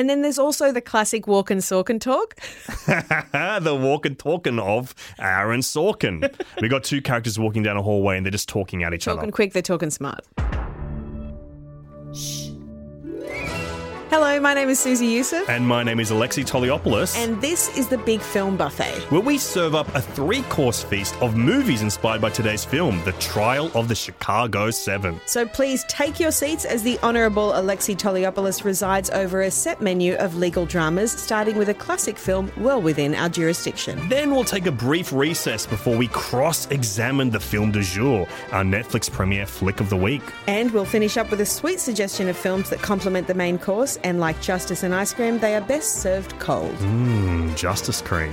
And then there's also the classic walk and talk and talk. the walk and talking of Aaron Sorkin. we got two characters walking down a hallway and they're just talking at each other. Talking quick, they're talking smart. Hello, my name is Susie Youssef, And my name is Alexi Toliopoulos. and this is the Big Film Buffet. where we serve up a three course feast of movies inspired by today's film, The Trial of the Chicago Seven. So please take your seats as the Honourable Alexi Toliopoulos resides over a set menu of legal dramas, starting with a classic film well within our jurisdiction. Then we'll take a brief recess before we cross examine the film du jour, our Netflix premiere flick of the week. And we'll finish up with a sweet suggestion of films that complement the main course, and like Justice and Ice Cream, they are best served cold. Mmm, justice Cream.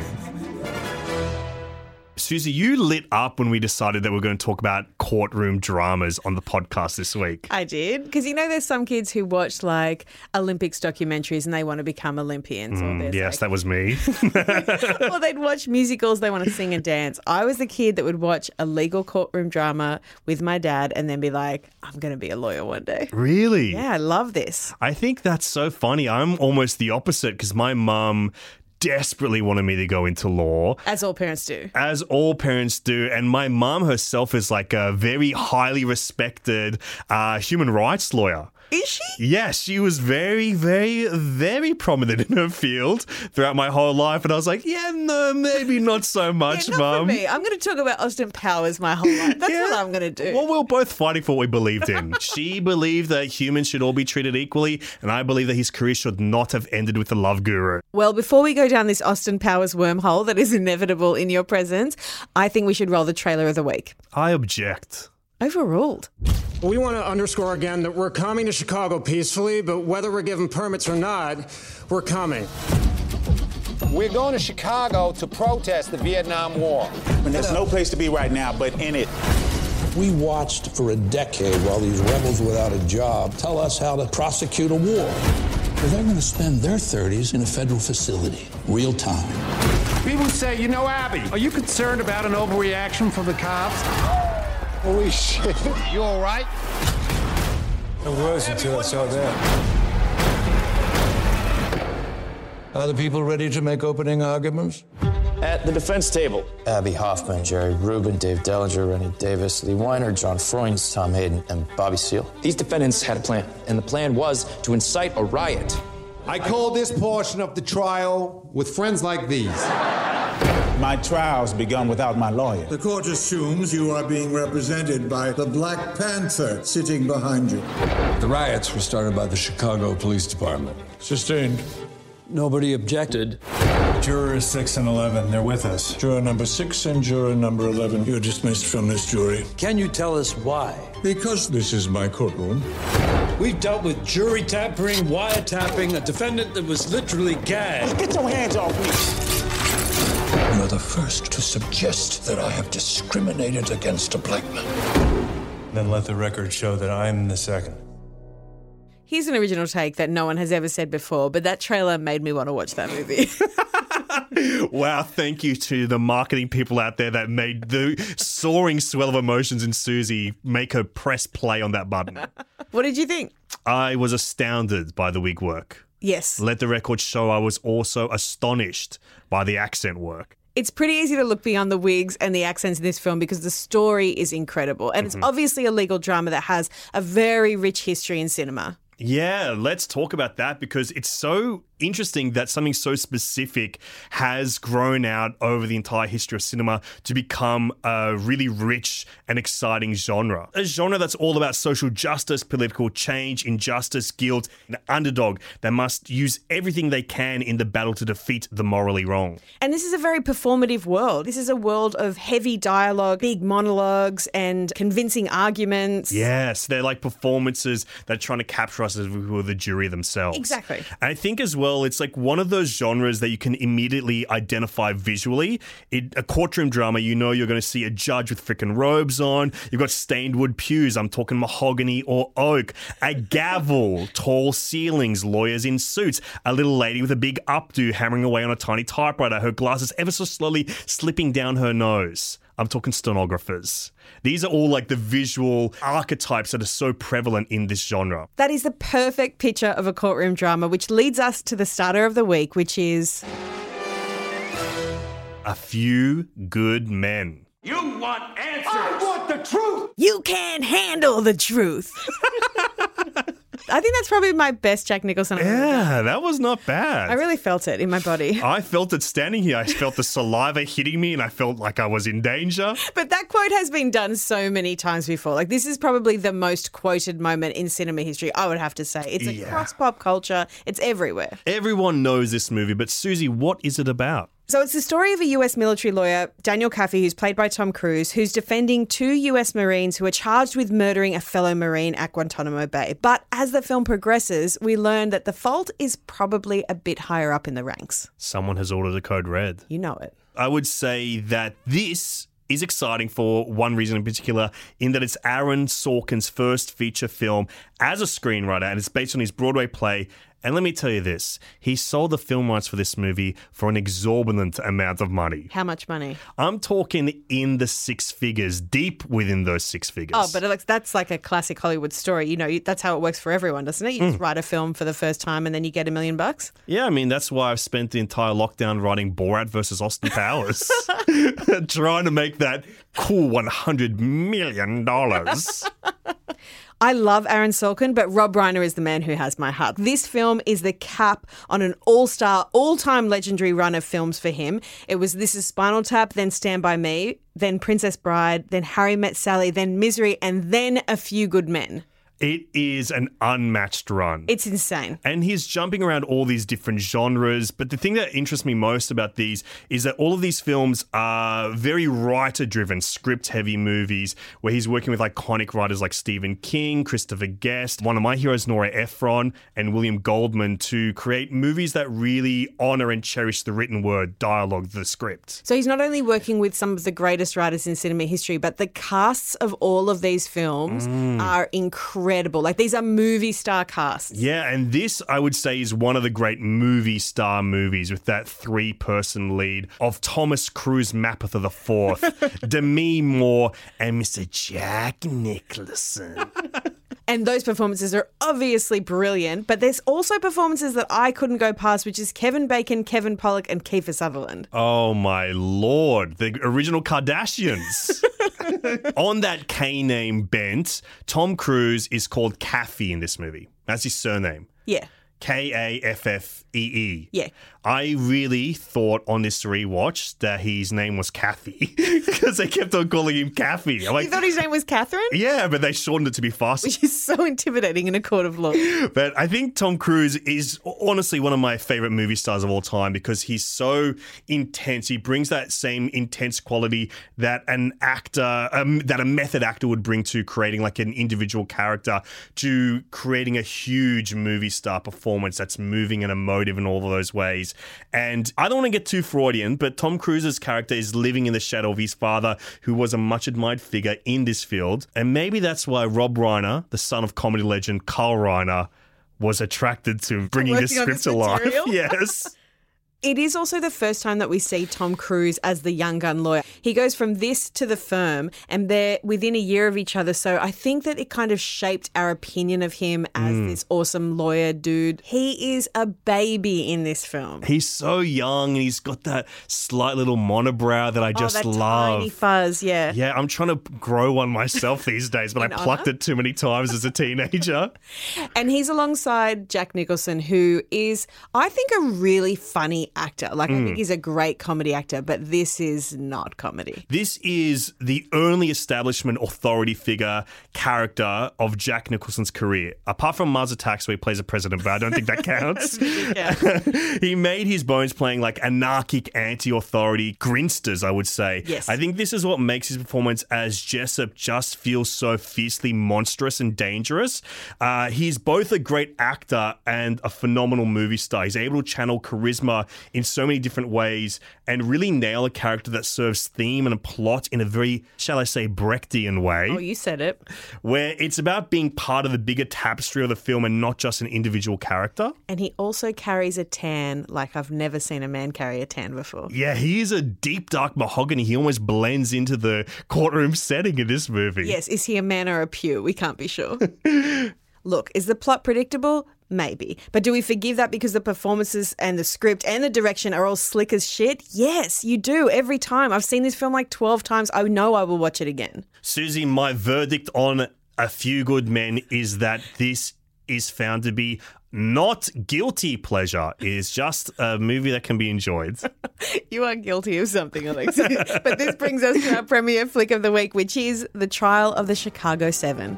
Susie, you lit up when we decided that we are going to talk about courtroom dramas on the podcast this week. I did. Because you know, there's some kids who watch like Olympics documentaries and they want to become Olympians. or Mm, Yes, like, that was me. or they'd watch musicals, they want to sing and dance. I was the kid that would watch a legal courtroom drama with my dad and then be like, I'm going to be a lawyer one day. really? Yeah, I love this. I think that's so funny. I'm almost the opposite because my mum desperately wanted me to go into law. As all parents do. As all parents do, and my mom herself is like a very highly respected uh, human rights lawyer. Is she? Yes, she was very, very, very prominent in her field throughout my whole life, and I was like, yeah, no, maybe not so much, Yeah, not for me. I'm going to talk about Austin Powers my whole life. That's Yeah. what I'm going to do. Well, we we're both fighting for what we believed in. she believed that humans should all be treated equally, and I believe that his career should not have ended with the love guru. Well, before we go down this Austin Powers wormhole that is inevitable in your presence, I think we should roll the trailer of the week. I object. Overruled. We want to underscore again that we're coming to Chicago peacefully, but whether we're given permits or not, we're coming. We're going to Chicago to protest the Vietnam War. And there's no place to be right now but in it. We watched for a decade while these rebels without a job tell us how to prosecute a war. But they're going to spend their 30s in a federal facility, real time. People say, you know, Abbie, are you concerned about an overreaction from the cops? Holy shit. You all right? I was until I saw that. Are the people ready to make opening arguments? At the defense table, Abbie Hoffman, Jerry Rubin, Dave Dellinger, Rennie Davis, Lee Weiner, John Froines, Tom Hayden, and Bobby Seale. These defendants had a plan, and the plan was to incite a riot. I call this portion of the trial with friends like these. My trial's begun without my lawyer. The court assumes you are being represented by the Black Panther sitting behind you. The riots were started by the Chicago Police Department. Sustained. Nobody objected. Jurors 6 and 11, they're with us. Juror number 6 and juror number 11, you're dismissed from this jury. Can you tell us why? Because this is my courtroom. We've dealt with jury tampering, wiretapping, a defendant that was literally gagged. Get your hands off me. You're the first to suggest that I have discriminated against a black man. Then let the record show that I'm the second. Here's an original take that no one has ever said before, but that trailer made me want to watch that movie. Wow, thank you to the marketing people out there that made the soaring swell of emotions in Susie make her press play on that button. what did you think? I was astounded by the wig work. Yes. Let the record show I was also astonished by the accent work. It's pretty easy to look beyond the wigs and the accents in this film because the story is incredible. And it's mm-hmm. obviously a legal drama that has a very rich history in cinema. Yeah, let's talk about that because it's so interesting that something so specific has grown out over the entire history of cinema to become a really rich and exciting genre. A genre that's all about social justice, political change, injustice, guilt, an underdog that must use everything they can in the battle to defeat the morally wrong. And this is a very performative world. This is a world of heavy dialogue, big monologues, and convincing arguments. Yes, they're like performances that are trying to capture us as if we were the jury themselves. Exactly. And I think as well, it's like one of those genres that you can immediately identify visually. In a courtroom drama, you know you're going to see a judge with freaking robes on. You've got stained wood pews. I'm talking mahogany or oak. A gavel, tall ceilings, lawyers in suits. A little lady with a big updo hammering away on a tiny typewriter. Her glasses ever so slowly slipping down her nose. I'm talking stenographers. These are all like the visual archetypes that are so prevalent in this genre. That is the perfect picture of a courtroom drama, which leads us to the starter of the week, which is A few good men. You want answers! I want the truth! You Can't Handle the Truth. I think that's probably my best Jack Nicholson. I've ever done. Yeah, that was not bad. I really felt it in my body. I felt it standing here. I felt the saliva hitting me and I felt like I was in danger. But that quote has been done so many times before. Like, this is probably the most quoted moment in cinema history, I would have to say. It's Yeah. across pop culture, it's everywhere. Everyone knows this movie, but Susie, what is it about? So it's the story of a US military lawyer, Daniel Kaffee, who's played by Tom Cruise, who's defending two US Marines who are charged with murdering a fellow Marine at Guantanamo Bay. But as the film progresses, we learn that the fault is probably a bit higher up in the ranks. Someone has ordered a code red. You know it. I would say that this is exciting for one reason in particular, in that it's Aaron Sorkin's first feature film as a screenwriter, and it's based on his Broadway play. And let me tell you this he sold the film rights for this movie for an exorbitant amount of money. How much money? I'm talking in the six figures, deep within those six figures. Oh, but like, that's like a classic Hollywood story. You know, that's how it works for everyone, doesn't it? You just hmm. write a film for the first time and then you get a million bucks. Yeah, I mean, that's why I've spent the entire lockdown writing Borat versus Austin Powers, trying to make that cool $100 million. I love Aaron Sorkin, but Rob Reiner is the man who has my heart. This film is the cap on an all-star, all-time legendary run of films for him. It was This Is Spinal Tap, then Stand By Me, then Princess Bride, then Harry Met Sally, then Misery, and then A Few Good Men. It is an unmatched run. It's insane. and he's jumping around all these different genres. But the thing that interests me most about these is that all of these films are very writer driven, script heavy movies where he's working with iconic writers like Stephen King, Christopher Guest, one of my heroes, Nora Ephron, and William Goldman to create movies that really honor and cherish the written word, dialogue, the script. So he's not only working with some of the greatest writers in cinema history, but the casts of all of these films mm. are incredible. Like these are movie star casts. Yeah, and this I would say is one of the great movie star movies with that three person lead of Thomas Cruise Mapother the Fourth, Demi Moore, and Mr. Jack Nicholson. And those performances are obviously brilliant, but there's also performances that I couldn't go past, which is Kevin Bacon, Kevin Pollak, and Kiefer Sutherland. Oh my lord, the original Kardashians. On that K name bent, Tom Cruise is called Kaffee in this movie. That's his surname. Yeah. K A F F E E. Yeah. I really thought on this rewatch that his name was Kathy because they kept on calling him Kathy. I'm like, You thought his name was Catherine? yeah, but they shortened it to be faster. Which is so intimidating in a court of law. But I think Tom Cruise is honestly one of my favorite movie stars of all time because he's so intense. He brings that same intense quality that an actor, um, that a method actor would bring to creating like an individual character, to creating a huge movie star performance that's moving and emotive in all of those ways. And I don't want to get too Freudian, but Tom Cruise's character is living in the shadow of his father, who was a much admired figure in this field. And maybe that's why Rob Reiner, the son of comedy legend Carl Reiner, was attracted to bringing this script to life. yes. It is also the first time that we see Tom Cruise as the young gun lawyer. He goes from this to the firm, and they're within a year of each other. So I think that it kind of shaped our opinion of him as Mm. this awesome lawyer dude. He is a baby in this film. He's so young and he's got that slight little monobrow that I just oh, that love. tiny fuzz, yeah. Yeah, I'm trying to grow one myself these days, but I In plucked it too many times as a teenager. And he's alongside Jack Nicholson, who is, I think, a really funny actor. Like, I Mm. think he's a great comedy actor, but this is not comedy. This is the only establishment authority figure character of Jack Nicholson's career. Apart from Mars Attacks, where he plays a president, but I don't think that counts. he made his bones playing like anarchic anti authority grinsters, I would say. Yes. I think this is what makes his performance as Jessup just feel so fiercely monstrous and dangerous. Uh, he's both a great actor and a phenomenal movie star. He's able to channel charisma in so many different ways and really nail a character that serves theme and a plot in a very, shall I say, Brechtian way. Oh, you said it. Where it's about being part of the bigger tapestry of the film and not just an individual character. And he also carries a tan like I've never seen a man carry a tan before. Yeah, he is a deep, dark mahogany. He almost blends into the courtroom setting in this movie. Yes, is he a man or a pew? We can't be sure. Look, is the plot predictable? Maybe. But do we forgive that because the performances and the script and the direction are all slick as shit? Yes, you do. Every time. I've seen this film like 12 times. I know I will watch it again. Susie, my verdict on A Few Good Men is that this is found to be not guilty pleasure. It is just a movie that can be enjoyed. You are guilty of something, Alex. but this brings us to our premiere flick of the week, which is The Trial of the Chicago Seven.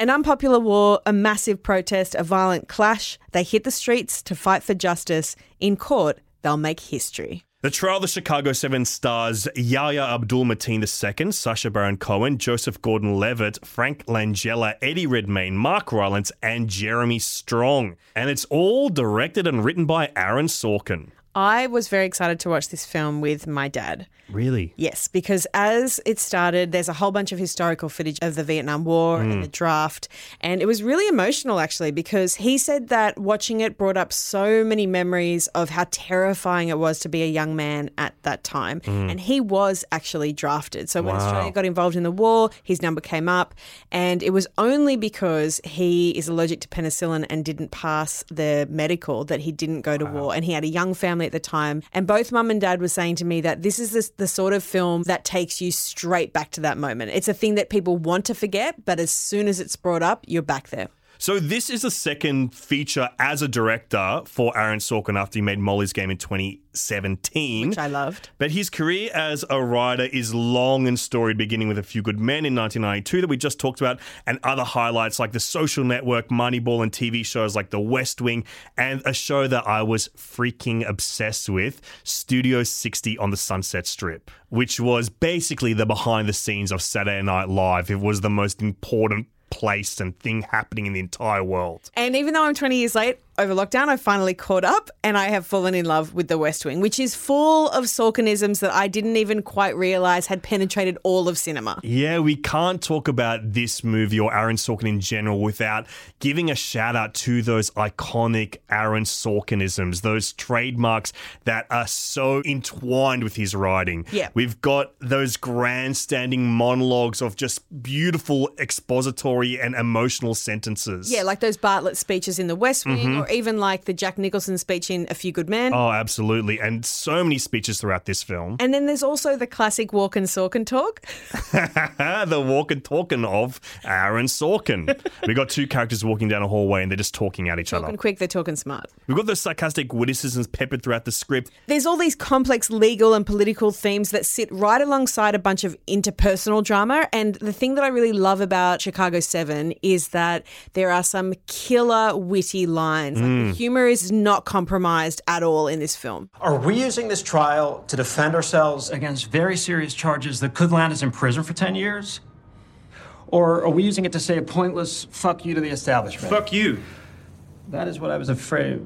An unpopular war, a massive protest, a violent clash. They hit the streets to fight for justice. In court, they'll make history. The Trial of the Chicago Seven stars Yahya Abdul Mateen II, Sacha Baron Cohen, Joseph Gordon Levitt, Frank Langella, Eddie Redmayne, Mark Rylance, and Jeremy Strong. And it's all directed and written by Aaron Sorkin. I was very excited to watch this film with my dad. Really? Yes, because as it started, there's a whole bunch of historical footage of the Vietnam War and hmm. the draft. And it was really emotional, actually, because he said that watching it brought up so many memories of how terrifying it was to be a young man at that time. Hmm. And he was actually drafted. So when Wow. Australia got involved in the war, his number came up. And it was only because he is allergic to penicillin and didn't pass the medical that he didn't go to war. And he had a young family at the time. And both mum and dad were saying to me that this is the, the sort of film that takes you straight back to that moment. It's a thing that people want to forget, but as soon as it's brought up, you're back there. So this is the second feature as a director for Aaron Sorkin after he made Molly's Game in 2017. Which I loved. But his career as a writer is long and storied, beginning with A Few Good Men in 1992 that we just talked about, and other highlights like The Social Network, Moneyball, and TV shows like The West Wing, and a show that I was freaking obsessed with, Studio 60 on the Sunset Strip, which was basically the behind the scenes of Saturday Night Live. It was the most important place and thing happening in the entire world. And even though I'm 20 years late, over lockdown, I finally caught up and I have fallen in love with The West Wing, which is full of Sorkinisms that I didn't even quite realize had penetrated all of cinema. Yeah, we can't talk about this movie or Aaron Sorkin in general without giving a shout out to those iconic Aaron Sorkinisms, those trademarks that are so entwined with his writing. Yeah. We've got those grandstanding monologues of just beautiful expository and emotional sentences. Yeah, like those Bartlett speeches in The West Wing, mm-hmm. Or even like the Jack Nicholson speech in A Few Good Men. Oh, absolutely. And so many speeches throughout this film. And then there's also the classic walk and talk and talk. the walk and talking of Aaron Sorkin. we got two characters walking down a hallway and they're just talking at each other. Talking quick, they're talking smart. We've got those sarcastic witticisms peppered throughout the script. There's all these complex legal and political themes that sit right alongside a bunch of interpersonal drama. And the thing that I really love about Chicago 7 is that there are some killer, witty lines. Like the humor is not compromised at all in this film. Are we using this trial to defend ourselves against very serious charges that could land us in prison for 10 years? Or are we using it to say a pointless fuck you to the establishment? Fuck you. That is what I was afraid.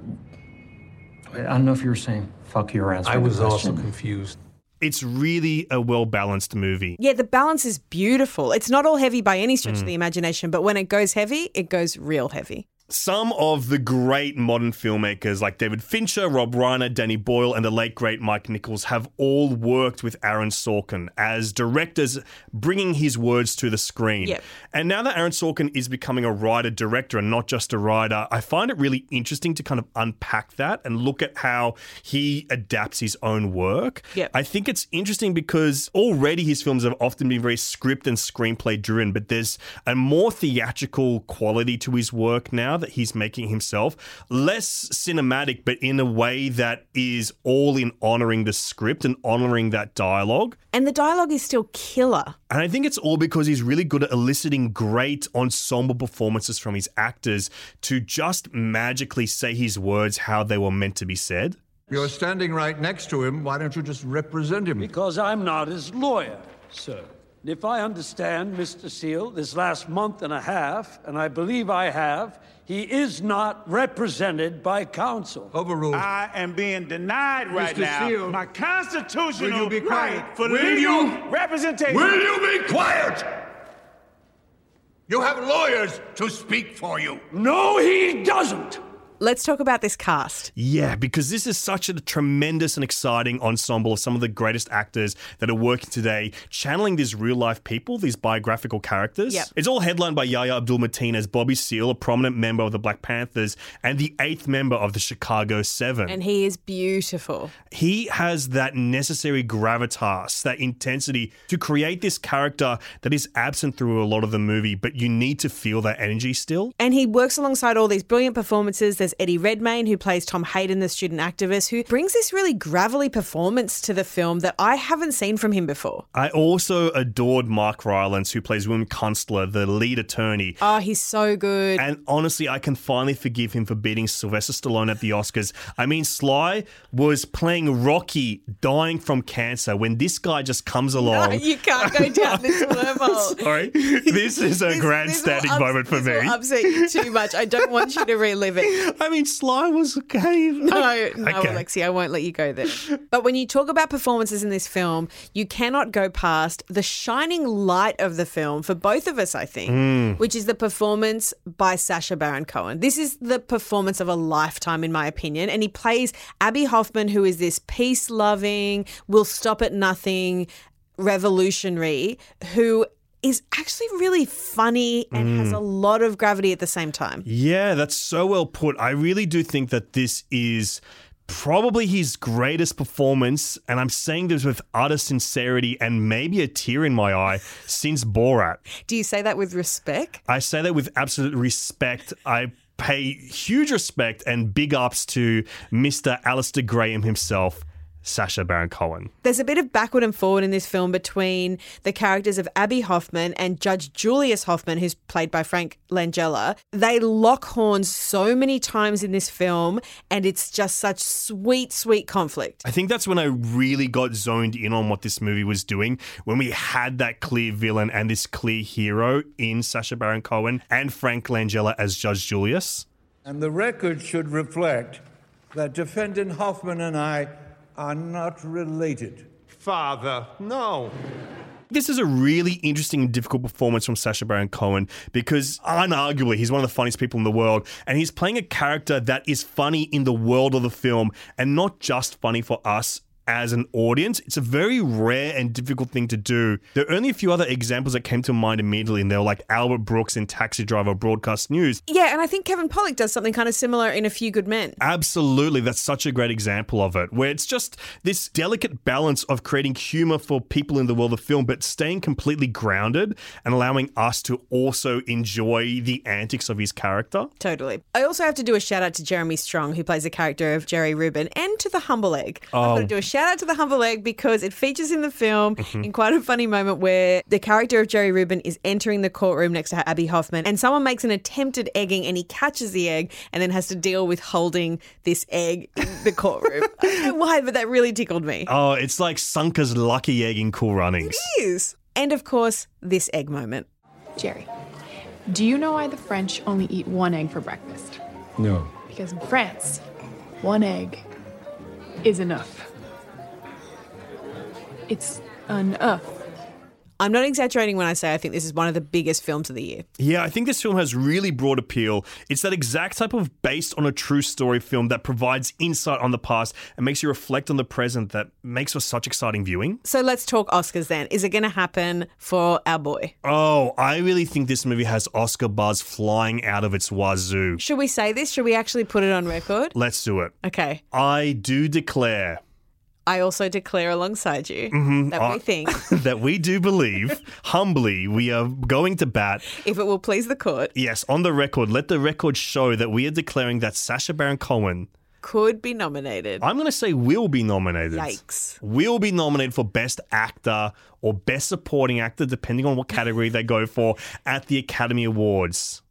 Wait, I don't know if you were saying fuck you or answering I was also confused. It's really a well balanced movie. Yeah, the balance is beautiful. It's not all heavy by any stretch of mm. the imagination, but when it goes heavy, it goes real heavy. Some of the great modern filmmakers like David Fincher, Rob Reiner, Danny Boyle, and the late great Mike Nichols have all worked with Aaron Sorkin as directors, bringing his words to the screen. Yep. And now that Aaron Sorkin is becoming a writer director and not just a writer, I find it really interesting to kind of unpack that and look at how he adapts his own work. Yep. I think it's interesting because already his films have often been very script and screenplay driven, but there's a more theatrical quality to his work now that he's making himself. Less cinematic, but in a way that is all in honoring the script and honoring that dialogue. And the dialogue is still killer. And I think it's all because he's really good at eliciting great ensemble performances from his actors to just magically say his words how they were meant to be said. You're standing right next to him. Why don't you just represent him? Because I'm not his lawyer, sir. If I understand Mr. Seale this last month and a half, and I believe I have, He is not represented by counsel. Overruled. I am being denied right Mr. now Seale, my constitutional will you be quiet? right for Will legal you? representation. Will you be quiet? You have lawyers to speak for you. No, he doesn't. Let's talk about this cast. Yeah, because this is such a tremendous and exciting ensemble of some of the greatest actors that are working today, channeling these real life people, these biographical characters. Yep. It's all headlined by Yahya Abdul Mateen as Bobby Seale, a prominent member of the Black Panthers and the eighth member of the Chicago Seven. And he is beautiful. he has that necessary gravitas, that intensity to create this character that is absent through a lot of the movie, but you need to feel that energy still. And he works alongside all these brilliant performances. There's Eddie Redmayne, who plays Tom Hayden, the student activist, who brings this really gravelly performance to the film that I haven't seen from him before. I also adored Mark Rylance, who plays William Kunstler, the lead attorney. Oh, he's so good. And honestly, I can finally forgive him for beating Sylvester Stallone at the Oscars. I mean, Sly was playing Rocky, dying from cancer, when this guy just comes along. you can't go down this wormhole. Sorry, this is a This- grandstanding this ups- moment for me. upset you too much. I don't want you to relive it. I mean, Sly was okay. No, no, Okay. Alexi, I won't let you go there. But when you talk about performances in this film, you cannot go past the shining light of the film for both of us, I think, Mm. which is the performance by Sacha Baron Cohen. This is the performance of a lifetime, in my opinion. And he plays Abbie Hoffman, who is this peace loving, will stop at nothing revolutionary who is actually really funny and has Mm. a lot of gravity at the same time. Yeah, that's so well put. I really do think that this is probably his greatest performance, and I'm saying this with utter sincerity and maybe a tear in my eye since Borat. Do you say that with respect? I say that with absolute respect. I pay huge respect and big ups to Mr. Alistair Graham himself, Sacha Baron Cohen. There's a bit of backward and forward in this film between the characters of Abbie Hoffman and Judge Julius Hoffman, who's played by Frank Langella. They lock horns so many times in this film, and it's just such sweet, sweet conflict. I think that's when I really got zoned in on what this movie was doing. When we had that clear villain and this clear hero in Sacha Baron Cohen and Frank Langella as Judge Julius. And the record should reflect that defendant Hoffman and I are not related. Father, no. This is a really interesting and difficult performance from Sacha Baron Cohen because unarguably he's one of the funniest people in the world and he's playing a character that is funny in the world of the film and not just funny for us as an audience. It's a very rare and difficult thing to do. There are only a few other examples that came to mind immediately and they were like Albert Brooks in Taxi Driver Broadcast News. Yeah, and I think Kevin Pollak does something kind of similar in A Few Good Men. Absolutely, that's such a great example of it, where it's just this delicate balance of creating humor for people in the world of film, but staying completely grounded and allowing us to also enjoy the antics of his character. Totally. I also have to do a shout out to Jeremy Strong, who plays the character of Jerry Rubin, and to the Humble Egg. I've got Oh. to do a shout out to the Humble Egg because it features in the film Mhm. in quite a funny moment where the character of Jerry Rubin is entering the courtroom next to Abbie Hoffman, and someone makes an attempted egging, and he catches the egg and then has to deal with holding this egg in the courtroom. I don't know why, but that really tickled me. Oh, it's like Sanka's lucky egg in Cool Runnings. It is. And of course, this egg moment. Jerry, do you know why the French only eat one egg for breakfast? No. Because in France, one egg is enough. It's enough. I'm not exaggerating when I say I think this is one of the biggest films of the year. Yeah, I think this film has really broad appeal. It's that exact type of based on a true story film that provides insight on the past and makes you reflect on the present that makes for such exciting viewing. So let's talk Oscars then. Is it going to happen for our boy? Oh, I really think this movie has Oscar buzz flying out of its wazoo. Should we say this? Should we actually put it on record? Let's do it. Okay. I do declare I also declare alongside you Mhm, that I- we think that we do believe, humbly, we are going to bat. if it will please the court, Yes, on the record, let the record show that we are declaring that Sacha Baron Cohen, could be nominated. I'm going to say will be nominated. Yikes. Will be nominated for Best Actor or Best Supporting Actor, depending on what category they go for at the Academy Awards.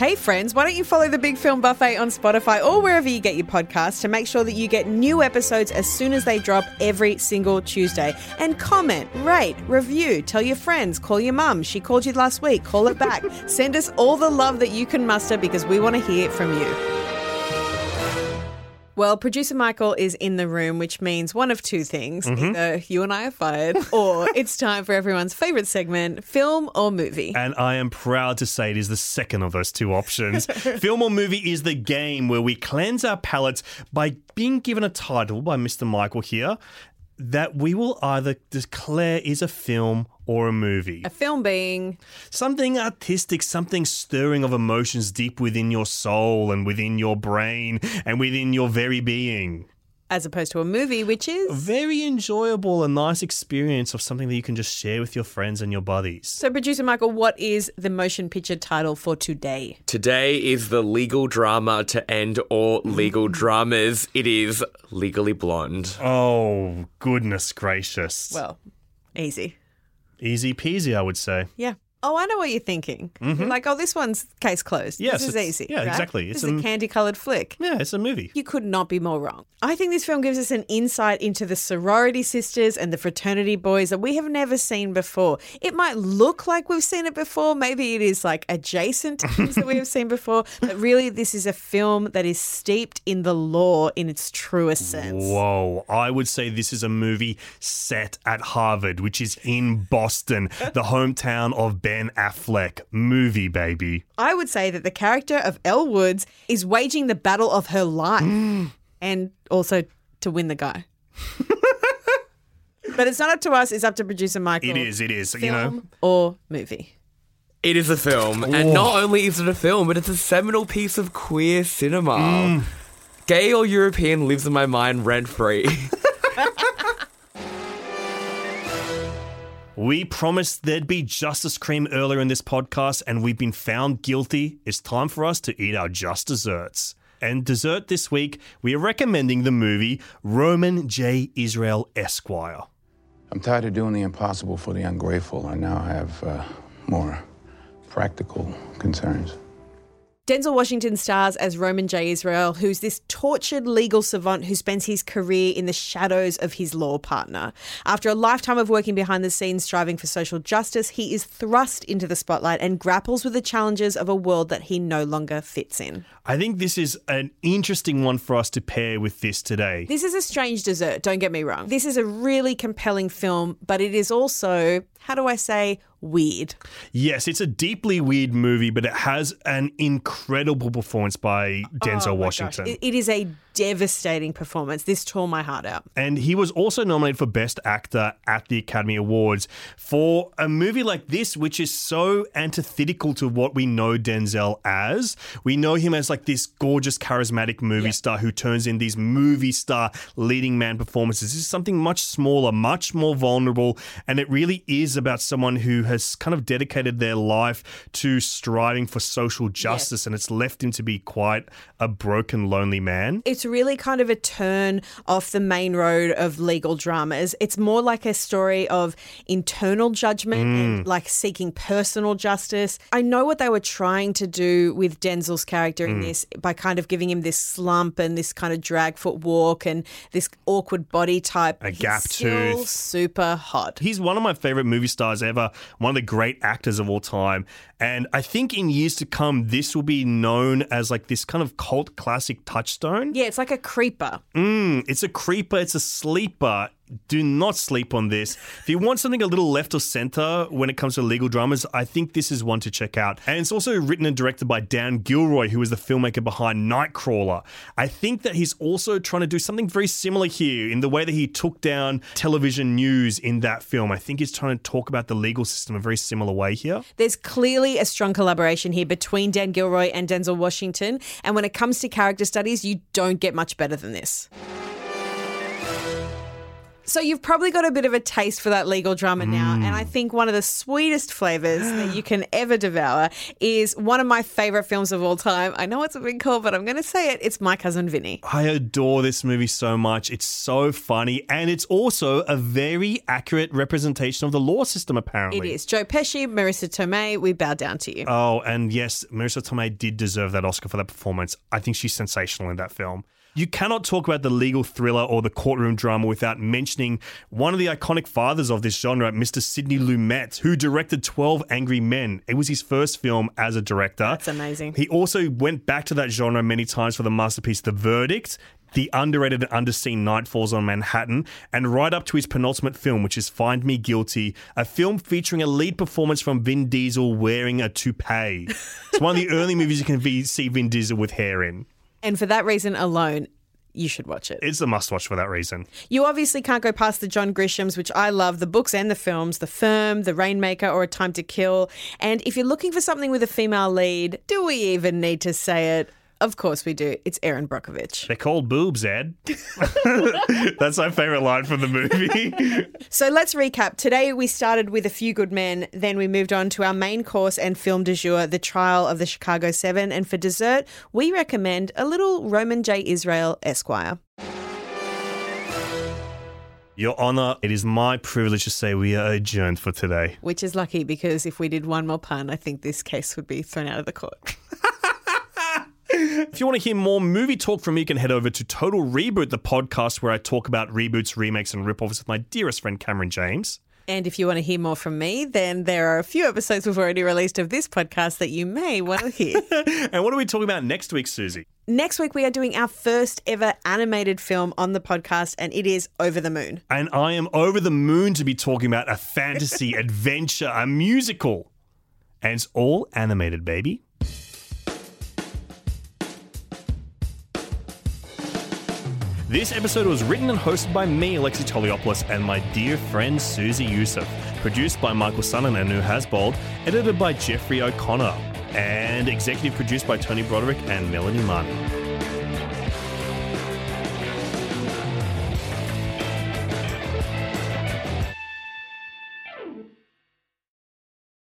Hey friends, why don't you follow the Big Film Buffet on Spotify or wherever you get your podcasts to make sure that you get new episodes as soon as they drop every single Tuesday. And comment, rate, review, tell your friends, call your mum. She called you last week, call it back. Send us all the love that you can muster because we want to hear from you. Well, producer Michael is in the room, which means one of two things. Mhm. Either you and I are fired, or it's time for everyone's favorite segment film or movie. And I am proud to say it is the second of those two options. Film or movie is the game where we cleanse our palates by being given a title by Mr. Michael here that we will either declare is a film or a movie. A film being Something artistic, something stirring of emotions deep within your soul and within your brain and within your very being. As opposed to a movie, which is Very enjoyable, a nice experience of something that you can just share with your friends and your buddies. So, producer Michael, what is the motion picture title for today? Today is the legal drama to end all legal mm. dramas. It is Legally Blonde. Oh, goodness gracious. Well, easy. Easy peasy, I would say. Yeah. Oh, I know what you're thinking. Mhm. You're like, oh, this one's case closed. Yes, this is easy. yeah, right? exactly. This It's is a a- candy colored flick. Yeah, it's a movie. You could not be more wrong. I think this film gives us an insight into the sorority sisters and the fraternity boys that we have never seen before. It might look like we've seen it before. Maybe it is like adjacent to things that we have seen before. But really, this is a film that is steeped in the law in its truest sense. Whoa, I would say this is a movie set at Harvard, which is in Boston, the hometown of Ben Affleck. Movie, baby. I would say that the character of Elle Woods is waging the battle of her life and also to win the guy. but it's not up to us, it's up to producer Michael. It is, it is. You know, Film or movie. It is a film, and not only is it a film, but it's a seminal piece of queer cinema. Mm. Gay or European lives in my mind rent free. we promised there'd be justice cream earlier in this podcast, and we've been found guilty. It's time for us to eat our just desserts. And dessert this week, we are recommending the movie Roman J. Israel Esquire. I'm tired of doing the impossible for the ungrateful. I now have uh, more practical concerns. Denzel Washington stars as Roman J. Israel, who's this tortured legal savant who spends his career in the shadows of his law partner. After a lifetime of working behind the scenes striving for social justice, he is thrust into the spotlight and grapples with the challenges of a world that he no longer fits in. I think this is an interesting one for us to pair with this today. This is a strange dessert, don't get me wrong. This is a really compelling film, but it is also, how do I say, weird. Yes, it's a deeply weird movie, but it has an incredible performance by oh Denzel Oh my gosh. Washington. It- it is a devastating performance. This tore my heart out. and he was also nominated for Best Actor at the Academy Awards for a movie like this, which is so antithetical to what we know Denzel as. We know him as like this gorgeous, charismatic movie star who turns in these movie star leading man performances. This is something much smaller, much more vulnerable, and it really is about someone who has kind of dedicated their life to striving for social justice, and it's left him to be quite a broken, lonely man. It's really kind of a turn off the main road of legal dramas. It's more like a story of internal judgment and Mm. like seeking personal justice. I know what they were trying to do with Denzel's character in Mm. this by kind of giving him this slump and this kind of drag foot walk and this awkward body type. A He's gap still tooth. Super hot. He's one of my favorite movie stars ever, one of the great actors of all time. And I think in years to come, this will be known as like this kind of cult classic touchstone. Yeah, it's like a creeper. Mm, it's a creeper, it's a sleeper. Do not sleep on this. If you want something a little left or center when it comes to legal dramas, I think this is one to check out. And it's also written and directed by Dan Gilroy, who is the filmmaker behind Nightcrawler. I think that he's also trying to do something very similar here in the way that he took down television news in that film. I think he's trying to talk about the legal system a very similar way here. There's clearly a strong collaboration here between Dan Gilroy and Denzel Washington. And when it comes to character studies, you don't get much better than this. So you've probably got a bit of a taste for that legal drama now, and I mm. think one of the sweetest flavors that you can ever devour is one of my favorite films of all time. I know it's a big call, but I'm going to say it. It's My Cousin Vinny. I adore this movie so much. It's so funny, and it's also a very accurate representation of the law system, apparently. It is. Joe Pesci, Marisa Tomei. We bow down to you. Oh, and yes, Marisa Tomei did deserve that Oscar for that performance. I think she's sensational in that film. You cannot talk about the legal thriller or the courtroom drama without mentioning one of the iconic fathers of this genre, Mr. Sidney Lumet, who directed 12 Angry Men. It was his first film as a director. That's amazing. He also went back to that genre many times for the masterpiece The Verdict, the underrated and underseen Night Falls on Manhattan, and right up to his penultimate film, which is Find Me Guilty, a film featuring a lead performance from Vin Diesel wearing a toupee. It's one of the early movies you can see Vin Diesel with hair in. And for that reason alone, you should watch it. It's a must watch for that reason. You obviously can't go past the John Grishams, which I love, the books and the films, The Firm, The Rainmaker, or A Time to Kill. And if you're looking for something with a female lead, do we even need to say it? Of course we do. It's Erin Brockovich. They're called boobs, Ed. That's my favorite line from the movie. So let's recap. Today we started with A Few Good Men, then we moved on to our main course and film du jour, The Trial of the Chicago Seven. And for dessert, we recommend a little Roman J. Israel Esquire. Your Honor, it is my privilege to say we are adjourned for today. Which is lucky because if we did one more pun, I think this case would be thrown out of the court. If you want to hear more movie talk from me, you can head over to Total Reboot, the podcast where I talk about reboots, remakes, and ripoffs with my dearest friend Cameron James. And if you want to hear more from me, then there are a few episodes we've already released of this podcast that you may want to hear. And what are we talking about next week, Susie? Next week, we are doing our first ever animated film on the podcast, and it is Over the Moon. And I am over the moon to be talking about a fantasy adventure, a musical. And it's all animated, baby. This episode was written and hosted by me, Alexi Toliopoulos, and my dear friend Susie Youssef. Produced by Michael Sunnan and Anu Hasbold. Edited by Jeffrey O'Connor. And executive produced by Tony Broderick and Melanie Martin.